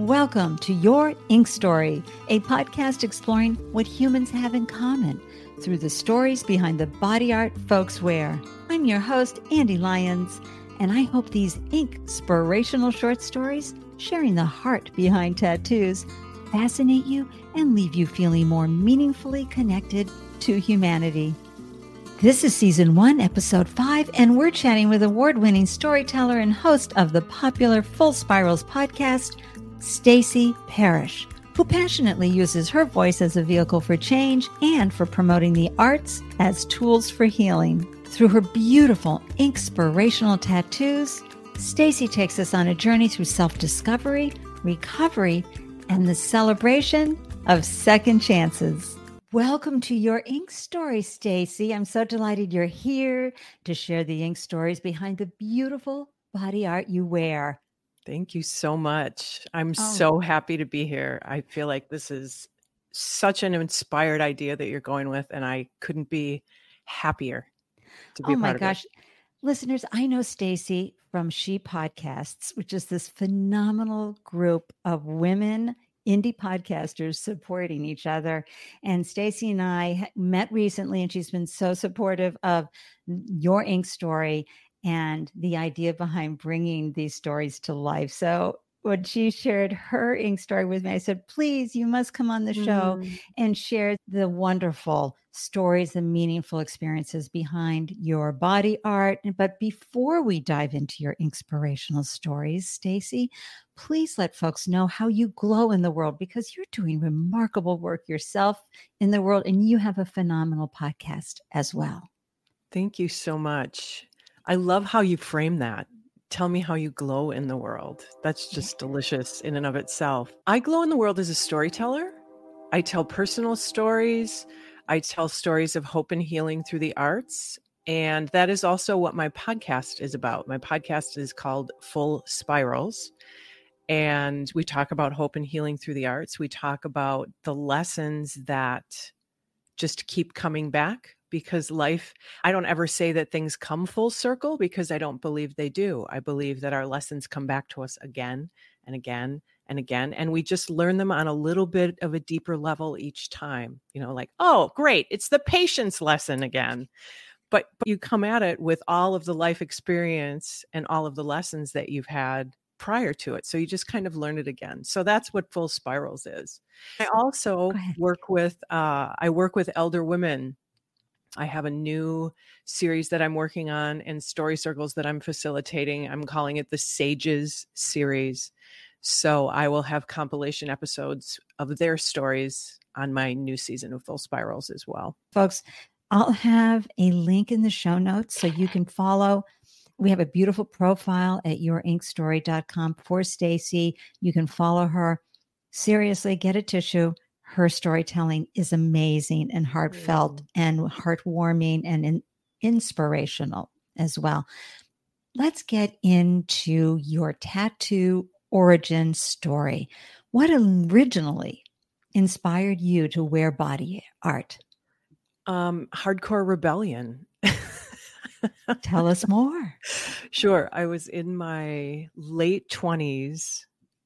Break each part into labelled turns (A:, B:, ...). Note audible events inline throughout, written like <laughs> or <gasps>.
A: Welcome to Your Ink Story, a podcast exploring what humans have in common through the stories behind the body art folks wear. I'm your host, Andy Lyons, and I hope these ink inspirational short stories, sharing the heart behind tattoos, fascinate you and leave you feeling more meaningfully connected to humanity. This is season one, episode five, and we're chatting with award winning storyteller and host of the popular Full Spirals podcast, Stacy Parish, who passionately uses her voice as a vehicle for change and for promoting the arts as tools for healing. Through her beautiful, inspirational tattoos, Stacy takes us on a journey through self-discovery, recovery, and the celebration of second chances. Welcome to your ink story, Stacy. I'm so delighted you're here to share the ink stories behind the beautiful body art you wear.
B: Thank you so much. I'm
A: Oh.
B: so happy to be here. I feel like this is such an inspired idea that you're going with, and I couldn't be happier to be
A: Oh my
B: part of it.
A: gosh. Listeners, I know Stacy from She Podcasts, which is this phenomenal group of women indie podcasters supporting each other. And Stacy and I met recently and she's been so supportive of mm, your ink story and the idea behind bringing these stories to life. So when she shared her ink story with me, I said, please, you must come on the show
B: Mm.
A: and share the wonderful stories and meaningful experiences behind your body art. But before we dive into your inspirational stories, Stacy, please let folks know how you glow in the world because you're doing remarkable work yourself in the world and you have a phenomenal podcast as well.
B: Thank you so much. I love how you frame that. Tell me how you glow in the world. That's just delicious in and of itself. I glow in the world as a storyteller. I tell personal stories. I tell stories of hope and healing through the arts. And that is also what my podcast is about. My podcast is called Full Spirals. And we talk about hope and healing through the arts. We talk about the lessons that just keep coming back because life, I don't ever say that things come full circle because I don't believe they do. I believe that our lessons come back to us again and again and again. And we just learn them on a little bit of a deeper level each time. You know, like, oh, great, it's the patience lesson again. But, but you come at it with all of the life experience and all of the lessons that you've had prior to it. So you just kind of learn it again. So that's what Full Spirals is. I also work with uh, I work with elder women. I have a new series that I'm working on and story circles that I'm facilitating. I'm calling it the Sages series. So I will have compilation episodes of their stories on my new season of Full Spirals as well.
A: Folks, I'll have a link in the show notes so you can follow. We have a beautiful profile at yourinkstory.com for Stacy. You can follow her. Seriously, get a tissue. Her storytelling is amazing and heartfelt and heartwarming and in- inspirational as well. Let's get into your tattoo origin story. What originally inspired you to wear body art?
B: Um, hardcore rebellion.
A: Tell us <laughs> more.
B: Sure. I was in my late 20s,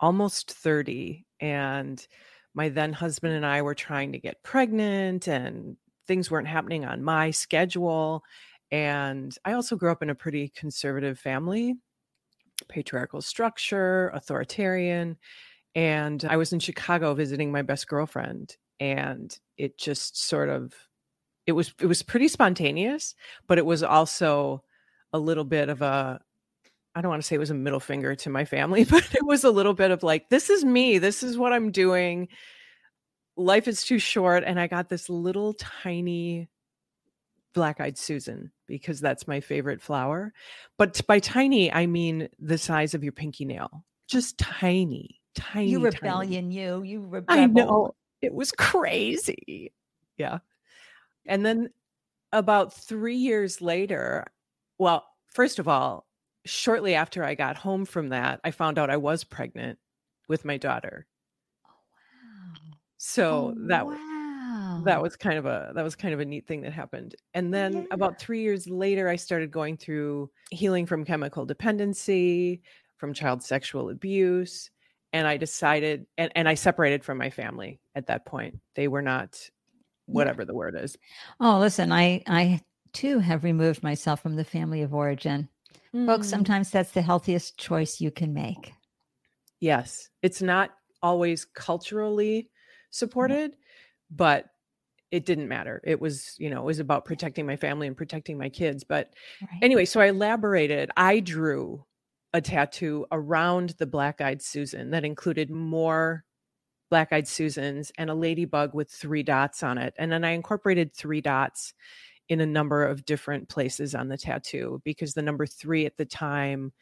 B: almost 30, and my then husband and I were trying to get pregnant, and things weren't happening on my schedule. And I also grew up in a pretty conservative family, patriarchal structure, authoritarian. And I was in Chicago visiting my best girlfriend, and it just sort of it was it was pretty spontaneous, but it was also a little bit of a I don't want to say it was a middle finger to my family, <laughs> but it was a little bit of like, this is me. This is what I'm doing. Life is too short. And I got this little tiny black eyed Susan because that's my favorite flower. But by tiny, I mean the size of your pinky nail, just tiny, tiny.
A: You
B: tiny.
A: rebellion, you, you rebel.
B: I know. It was crazy. Yeah. And then about three years later, well, first of all, shortly after I got home from that, I found out I was pregnant with my daughter.
A: Oh, Wow.
B: So
A: Oh,
B: that
A: wow.
B: that was kind of a that was kind of a neat thing that happened. And oh, then
A: Yeah.
B: about 3 years later I started going through healing from chemical dependency, from child sexual abuse, and I decided and, and I separated from my family at that point. They were not whatever yeah. the word is.
A: Oh, listen, I I too have removed myself from the family of origin. Mm. Folks, sometimes that's the healthiest choice you can make.
B: Yes. It's not always culturally supported, but it didn't matter. It was, you know, it was about protecting my family and protecting my kids. But right. anyway, so I elaborated. I drew a tattoo around the black eyed Susan that included more black eyed Susans and a ladybug with three dots on it. And then I incorporated three dots in a number of different places on the tattoo because the number three at the time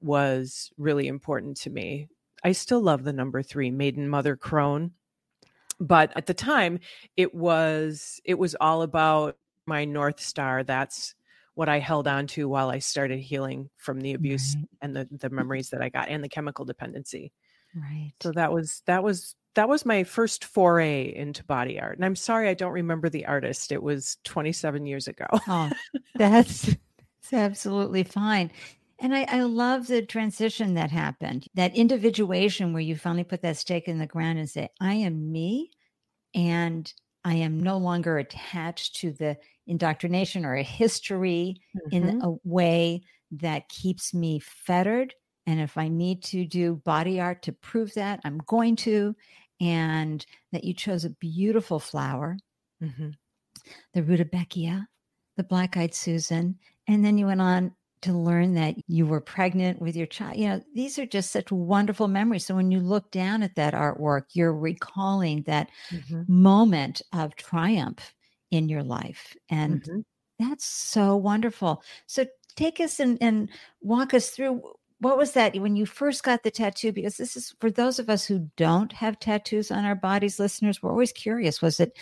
B: was really important to me. I still love the number three, Maiden Mother Crone but at the time it was it was all about my north star that's what i held on to while i started healing from the abuse right. and the the mm-hmm. memories that i got and the chemical dependency
A: right
B: so that was that was that was my first foray into body art and i'm sorry i don't remember the artist it was 27 years ago
A: oh <laughs> that's that's absolutely fine and I, I, love the transition that happened, that individuation where you finally put that stake in the ground and say, I am me, and I am no longer attached to the indoctrination or a history mm-hmm. in a way that keeps me fettered. And if I need to do body art to prove that, I'm going to. And that you chose a beautiful flower, mm-hmm. the rudbeckia, the black eyed Susan. And then you went on to learn that you were pregnant with your child. You know, these are just such wonderful memories. So when you look down at that artwork, you're recalling that mm-hmm. moment of triumph in your life. And mm-hmm. that's so wonderful. So take us and, and walk us through what was that when you first got the tattoo? Because this is for those of us who don't have tattoos on our bodies listeners we're always curious. Was it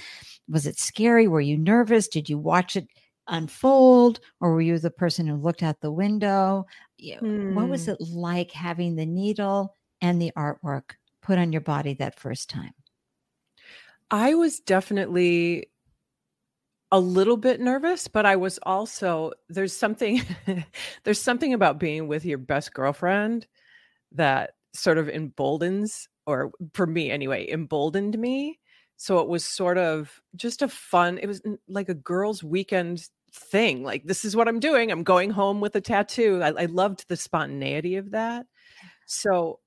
A: was it scary? Were you nervous? Did you watch it unfold? Or were you the person who looked out the window? Hmm. what was hmm. it like having the needle and the artwork put on your body that first time?
B: I was definitely a little bit nervous but i was also there's something <laughs> there's something about being with your best girlfriend that sort of emboldens or for me anyway emboldened me. So it was sort of just a fun it was like a girls weekend thing like this is what i'm doing i'm going home with a tattoo. I, I loved the spontaneity of that. So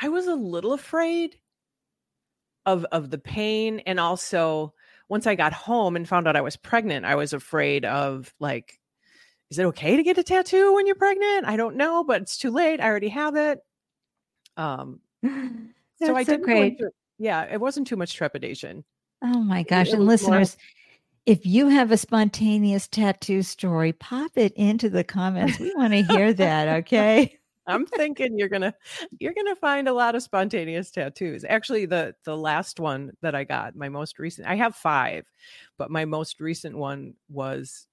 B: i was a little afraid of of the pain and also once i got home and found out i was pregnant i was afraid of like is it okay to get a tattoo when you're pregnant i don't know but it's too late i already have it um <laughs> so i did great yeah, it wasn't too much trepidation.
A: Oh my gosh. and listeners, more... if you have a spontaneous tattoo story, pop it into the comments. We want to hear that, okay? <laughs>
B: I'm thinking you're gonna you're gonna find a lot of spontaneous tattoos. Actually, the the last one that I got, my most recent, I have five, but my most recent one was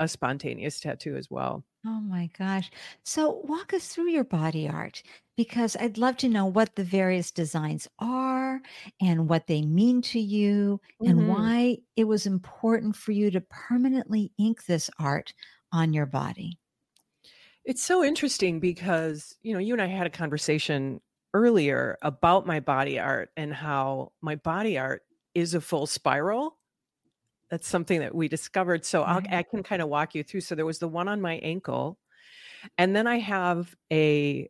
B: a spontaneous tattoo as well.
A: Oh my gosh. So walk us through your body art because I'd love to know what the various designs are and what they mean to you mm-hmm. and why it was important for you to permanently ink this art on your body.
B: It's so interesting because, you know, you and I had a conversation earlier about my body art and how my body art is a full spiral. That's something that we discovered. So right. Mm-hmm. i can kind of walk you through. So there was the one on my ankle. And then I have a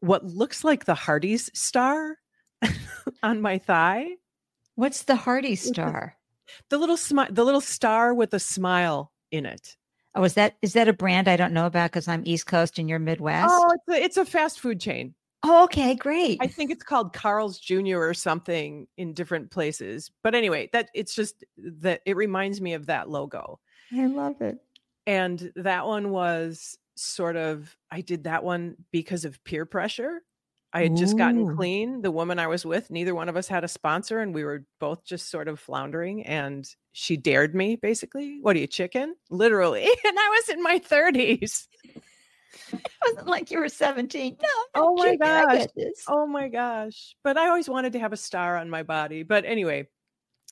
B: what looks like the Hardee's star <laughs> on my thigh.
A: What's the Hardy star?
B: The little smile, the little star with a smile in it.
A: Oh, is that is that a brand I don't know about because I'm East Coast and you're Midwest?
B: Oh, it's a, it's a fast food chain.
A: Oh, okay, great.
B: I think it's called Carl's Jr. or something in different places. But anyway, that it's just that it reminds me of that logo.
A: I love it.
B: And that one was sort of I did that one because of peer pressure. I had just gotten clean. The woman I was with, neither one of us had a sponsor, and we were both just sort of floundering. And she dared me, basically. What are you, chicken? Literally. <laughs> And I was in my 30s.
A: It <laughs> wasn't like you were 17. No.
B: Oh my gosh. Oh my gosh. But I always wanted to have a star on my body. But anyway,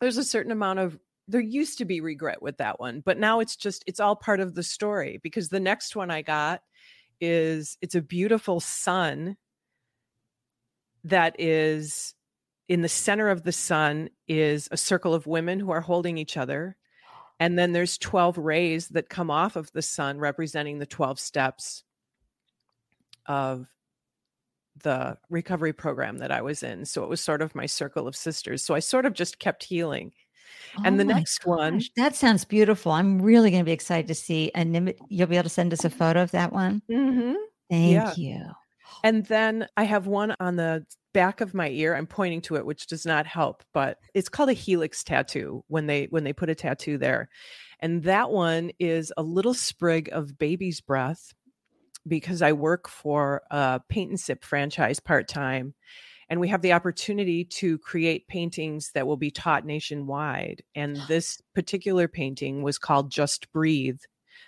B: there's a certain amount of there used to be regret with that one, but now it's just it's all part of the story because the next one I got is it's a beautiful sun that is in the center of the sun is a circle of women who are holding each other. <gasps> And then there's 12 rays that come off of the sun representing the 12 steps of the recovery program that I was in. So it was sort of my circle of sisters. So I sort of just kept healing.
A: Oh
B: and the next one,
A: that sounds beautiful. I'm really going to be excited to see. And you'll be able to send us a photo of that one.
B: Mhm.
A: Thank
B: Yeah.
A: you.
B: And then I have one on the back of my ear. I'm pointing to it, which does not help, but it's called a helix tattoo when they when they put a tattoo there. And that one is a little sprig of baby's breath because I work for a paint and sip franchise part time. And we have the opportunity to create paintings that will be taught nationwide. And <gasps> this particular painting was called Just Breathe,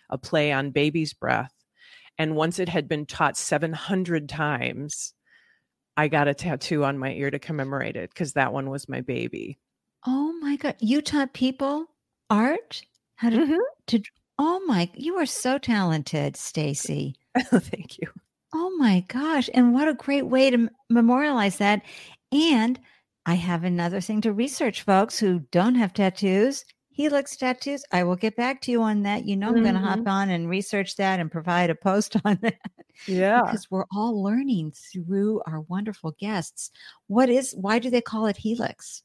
B: a play on baby's breath. And once it had been taught 700 times, I got a tattoo on my ear to commemorate it because that one was my baby.
A: Oh my God. You taught people art? How to,
B: Mhm.
A: to oh my, you are so talented, Stacy. <laughs>
B: Thank you.
A: Oh my gosh. And what a great way to m- memorialize that. And I have another thing to research, folks who don't have tattoos. Helix tattoos. I will get back to you on that. You know, I'm going to hop mm-hmm. on and research that and provide a post <laughs> on that
B: Yeah.
A: because we're all learning through our wonderful guests. What is, why do they call it Helix?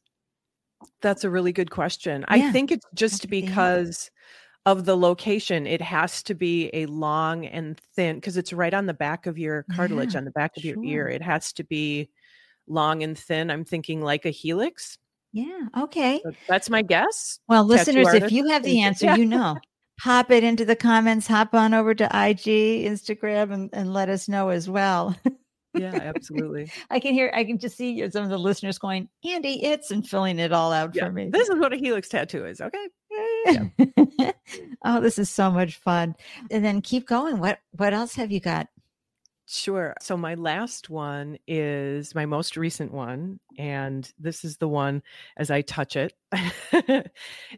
B: That's a really good question.
A: Yeah.
B: I think it's just
A: did they have it?
B: because of the location. It has to be a long and thin because it's right on the back of your cartilage,
A: Yeah,
B: on the back of your ear. It has to be long and thin. I'm thinking like a helix.
A: Yeah. Okay.
B: So that's my guess.
A: Well, listeners, if you have the answer,
B: Yeah.
A: you <laughs> know, pop it into the comments, hop on over to IG, Instagram, and, and let us know as well.
B: Yeah, <laughs> absolutely.
A: I can hear, I can just see some of the listeners going, Andy, it's and filling it all out
B: yeah.
A: for me.
B: This is what a helix tattoo is. Okay. <laughs>
A: oh, this is so much fun. And then keep going. What what else have you got?
B: Sure. So my last one is my most recent one. And this is the one as I touch it. <laughs>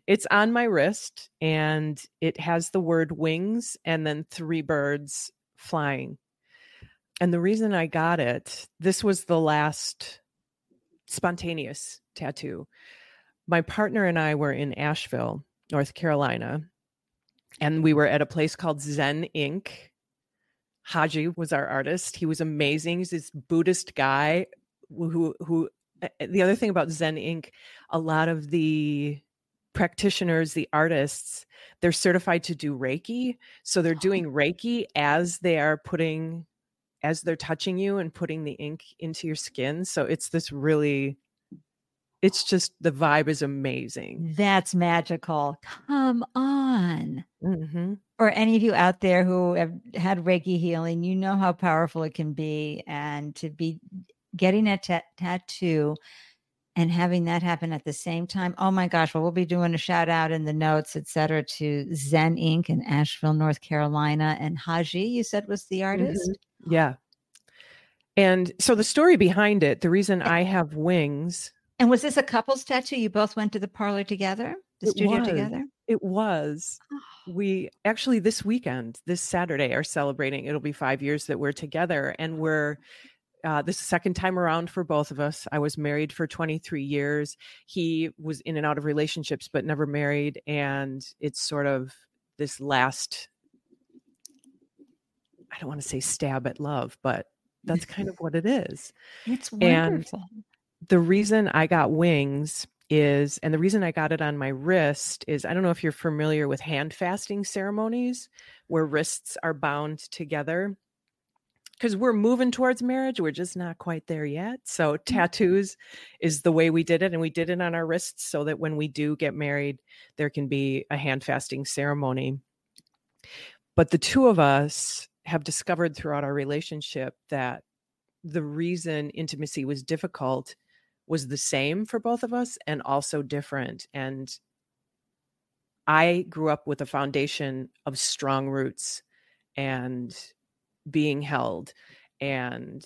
B: it's on my wrist and it has the word wings and then three birds flying. And the reason I got it, this was the last spontaneous tattoo. My partner and I were in Asheville, North Carolina, and we were at a place called Zen Ink. Haji was our artist. He was amazing. He's this Buddhist guy who who the other thing about Zen Ink. A lot of the practitioners, the artists, they're certified to do Reiki. So they're oh. doing Reiki as they are putting as they're touching you and putting the ink into your skin. So it's this really it's just the vibe is amazing.
A: That's magical. Come on.
B: hmm
A: For any of you out there who have had Reiki healing, you know how powerful it can be. And to be getting a tattoo and having that happen at the same time. Oh my gosh. Well, we'll be doing a shout out in the notes, et cetera, to Zen Ink. in Asheville, North Carolina. And Haji, you said was the artist.
B: Yeah. And so the story behind it, the reason I have wings,
A: And was this a couple's tattoo? You both went to the parlor together, the
B: It
A: studio
B: was.
A: together?
B: it was we actually this weekend, this Saturday, are celebrating. It'll be five years that we're together, and we're uh, this the second time around for both of us. I was married for 23 years. He was in and out of relationships, but never married. And it's sort of this last, I don't want to say stab at love, but that's kind of what it is.
A: It's
B: And-
A: wonderful.
B: The reason I got wings is, and the reason I got it on my wrist is I don't know if you're familiar with hand fasting ceremonies where wrists are bound together because we're moving towards marriage. We're just not quite there yet. So, mm-hmm. tattoos is the way we did it. And we did it on our wrists so that when we do get married, there can be a hand fasting ceremony. But the two of us have discovered throughout our relationship that the reason intimacy was difficult was the same for both of us and also different. And I grew up with a foundation of strong roots and being held. And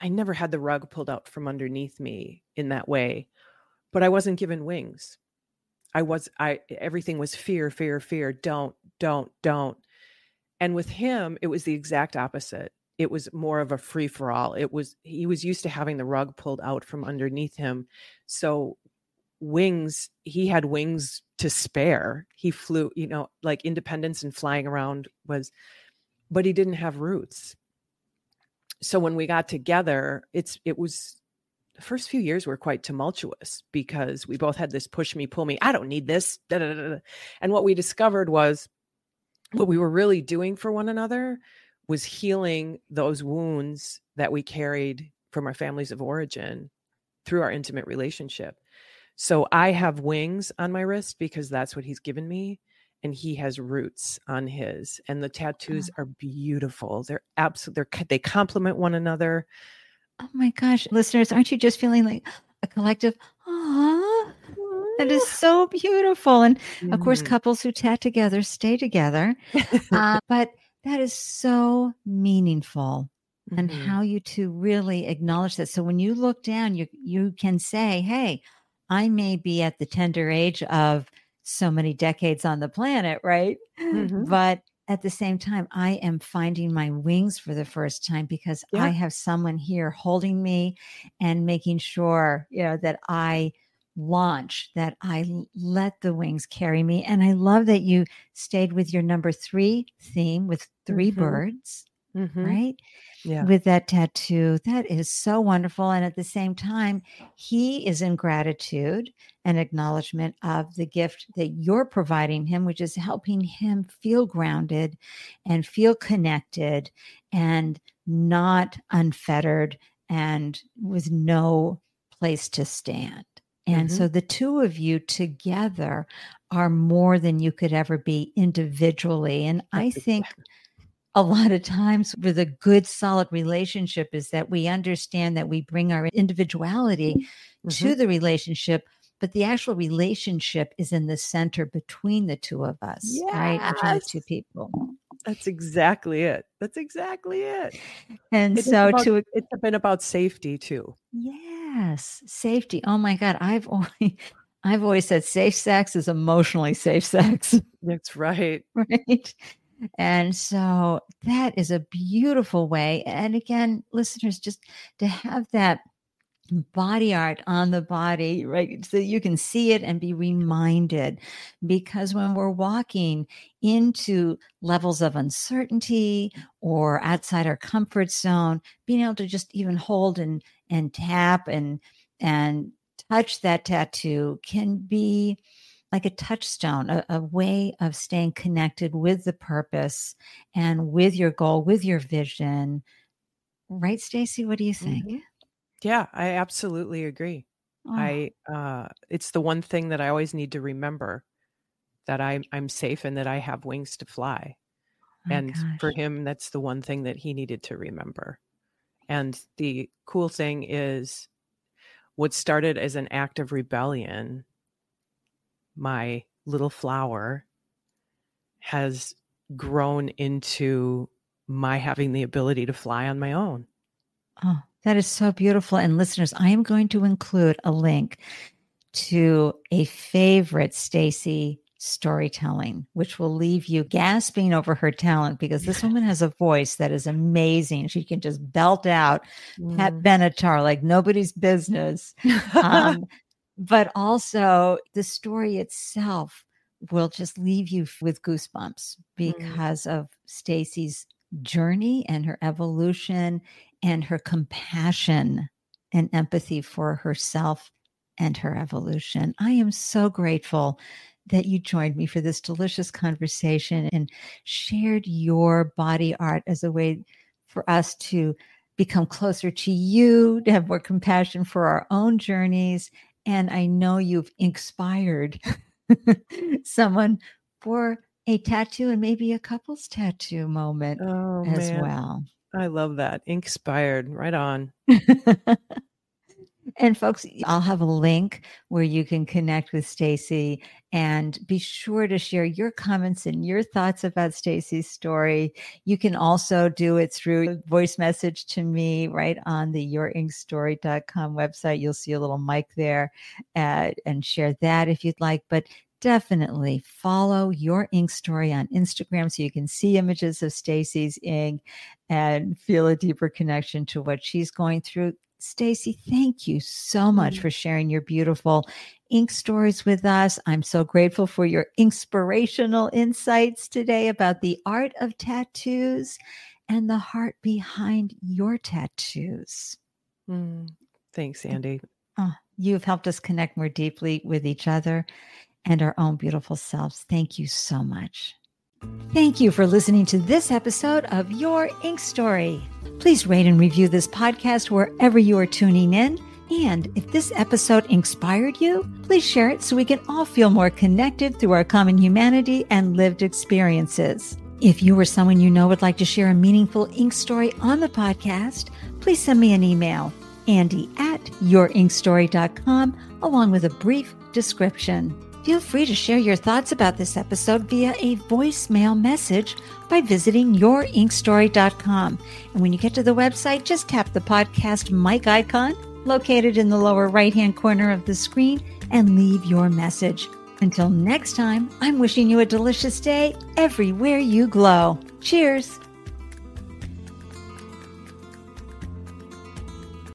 B: I never had the rug pulled out from underneath me in that way, but I wasn't given wings. I was, I, everything was fear, fear, fear, don't, don't, don't. And with him, it was the exact opposite. It was more of a free for all. It was he was used to having the rug pulled out from underneath him. So wings, he had wings to spare. He flew, you know, like independence and flying around was but he didn't have roots. So when we got together, it's it was the first few years were quite tumultuous because we both had this push me, pull me. I don't need this. Da, da, da, and what we discovered was what we were really doing for one another was healing those wounds that we carried from our families of origin through our intimate relationship. So I have wings on my wrist because that's what he's given me and he has roots on his and the tattoos oh. are beautiful. They're absolutely they're they complement one another.
A: Oh my gosh, listeners, aren't you just feeling like a collective ah that is so beautiful and of course mm-hmm. couples who tat together stay together. <laughs> uh, but that is so meaningful mm-hmm. and how you two really acknowledge that. So when you look down, you you can say, "Hey, I may be at the tender age of so many decades on the planet, right? Mm-hmm. But at the same time, I am finding my wings for the first time because yeah. I have someone here holding me and making sure, you know, that I launch, that I let the wings carry me. And I love that you stayed with your number three theme with 3 mm-hmm. birds, mm-hmm. right? Yeah. With that tattoo. That is so wonderful. And at the same time, he is in gratitude and acknowledgement of the gift that you're providing him, which is helping him feel grounded and feel connected and not unfettered and with no place to stand. And mm-hmm. so the two of you together are more than you could ever be individually. And I think a lot of times with a good, solid relationship is that we understand that we bring our individuality mm-hmm. to the relationship, but the actual relationship is in the center between the two of us, yes. right? Between the two people.
B: That's exactly it. That's exactly it.
A: And so
B: about,
A: to
B: it's been about safety too.
A: Yeah Yes, safety. Oh my God, I've always <laughs> I've always said safe sex is emotionally safe sex. <laughs>
B: That's right.
A: Right. And so that is a beautiful way. And again, listeners, just to have that body art on the body, right? So you can see it and be reminded. Because when we're walking into levels of uncertainty or outside our comfort zone, being able to just even hold and and tap and and touch that tattoo can be like a touchstone, a, a, way of staying connected with the purpose and with your goal, with your vision. Right, Stacy? What do you think? Mm-hmm.
B: Yeah, I absolutely agree. Oh. I uh it's the one thing that I always need to remember that I'm I'm safe and that I have wings to fly. Oh and gosh. for him that's the one thing that he needed to remember. And the cool thing is what started as an act of rebellion, my little flower has grown into my having the ability to fly on my own.
A: Oh, that is so beautiful. And listeners, I am going to include a link to a favorite Stacy storytelling, which will leave you gasping over her talent because this woman has a voice that is amazing. She can just belt out mm. Pat Benatar like nobody's business. Um, <laughs> but also, the story itself will just leave you with goosebumps mm. because mm. of Stacy's journey and her evolution and her compassion and empathy for herself and her evolution. I am so grateful that you joined me for this delicious conversation and shared your body art as a way for us to become closer to you, to have more compassion for our own journeys. And I know you've inspired <laughs> someone for a tattoo and maybe a couple's tattoo moment oh, as man. well.
B: I love that. Inspired. Right on. <laughs>
A: And folks, I'll have a link where you can connect with Stacy and be sure to share your comments and your thoughts about Stacy's story. You can also do it through voice message to me right on the yourinkstory.com website. You'll see a little mic there uh, and share that if you'd like. But definitely follow your ink story on Instagram so you can see images of Stacy's ink and feel a deeper connection to what she's going through. Stacy, thank you so much mm-hmm. for sharing your beautiful ink stories with us. I'm so grateful for your inspirational insights today about the art of tattoos and the heart behind your tattoos.
B: Mm, thanks, Andy.
A: Oh, you've helped us connect more deeply with each other and our own beautiful selves. Thank you so much. Thank you for listening to this episode of Your Ink Story. Please rate and review this podcast wherever you are tuning in. And if this episode inspired you, please share it so we can all feel more connected through our common humanity and lived experiences. If you or someone you know would like to share a meaningful ink story on the podcast, please send me an email, andy at yourinkstory.com, along with a brief description. Feel free to share your thoughts about this episode via a voicemail message by visiting yourinkstory.com. And when you get to the website, just tap the podcast mic icon located in the lower right hand corner of the screen and leave your message. Until next time, I'm wishing you a delicious day everywhere you glow. Cheers.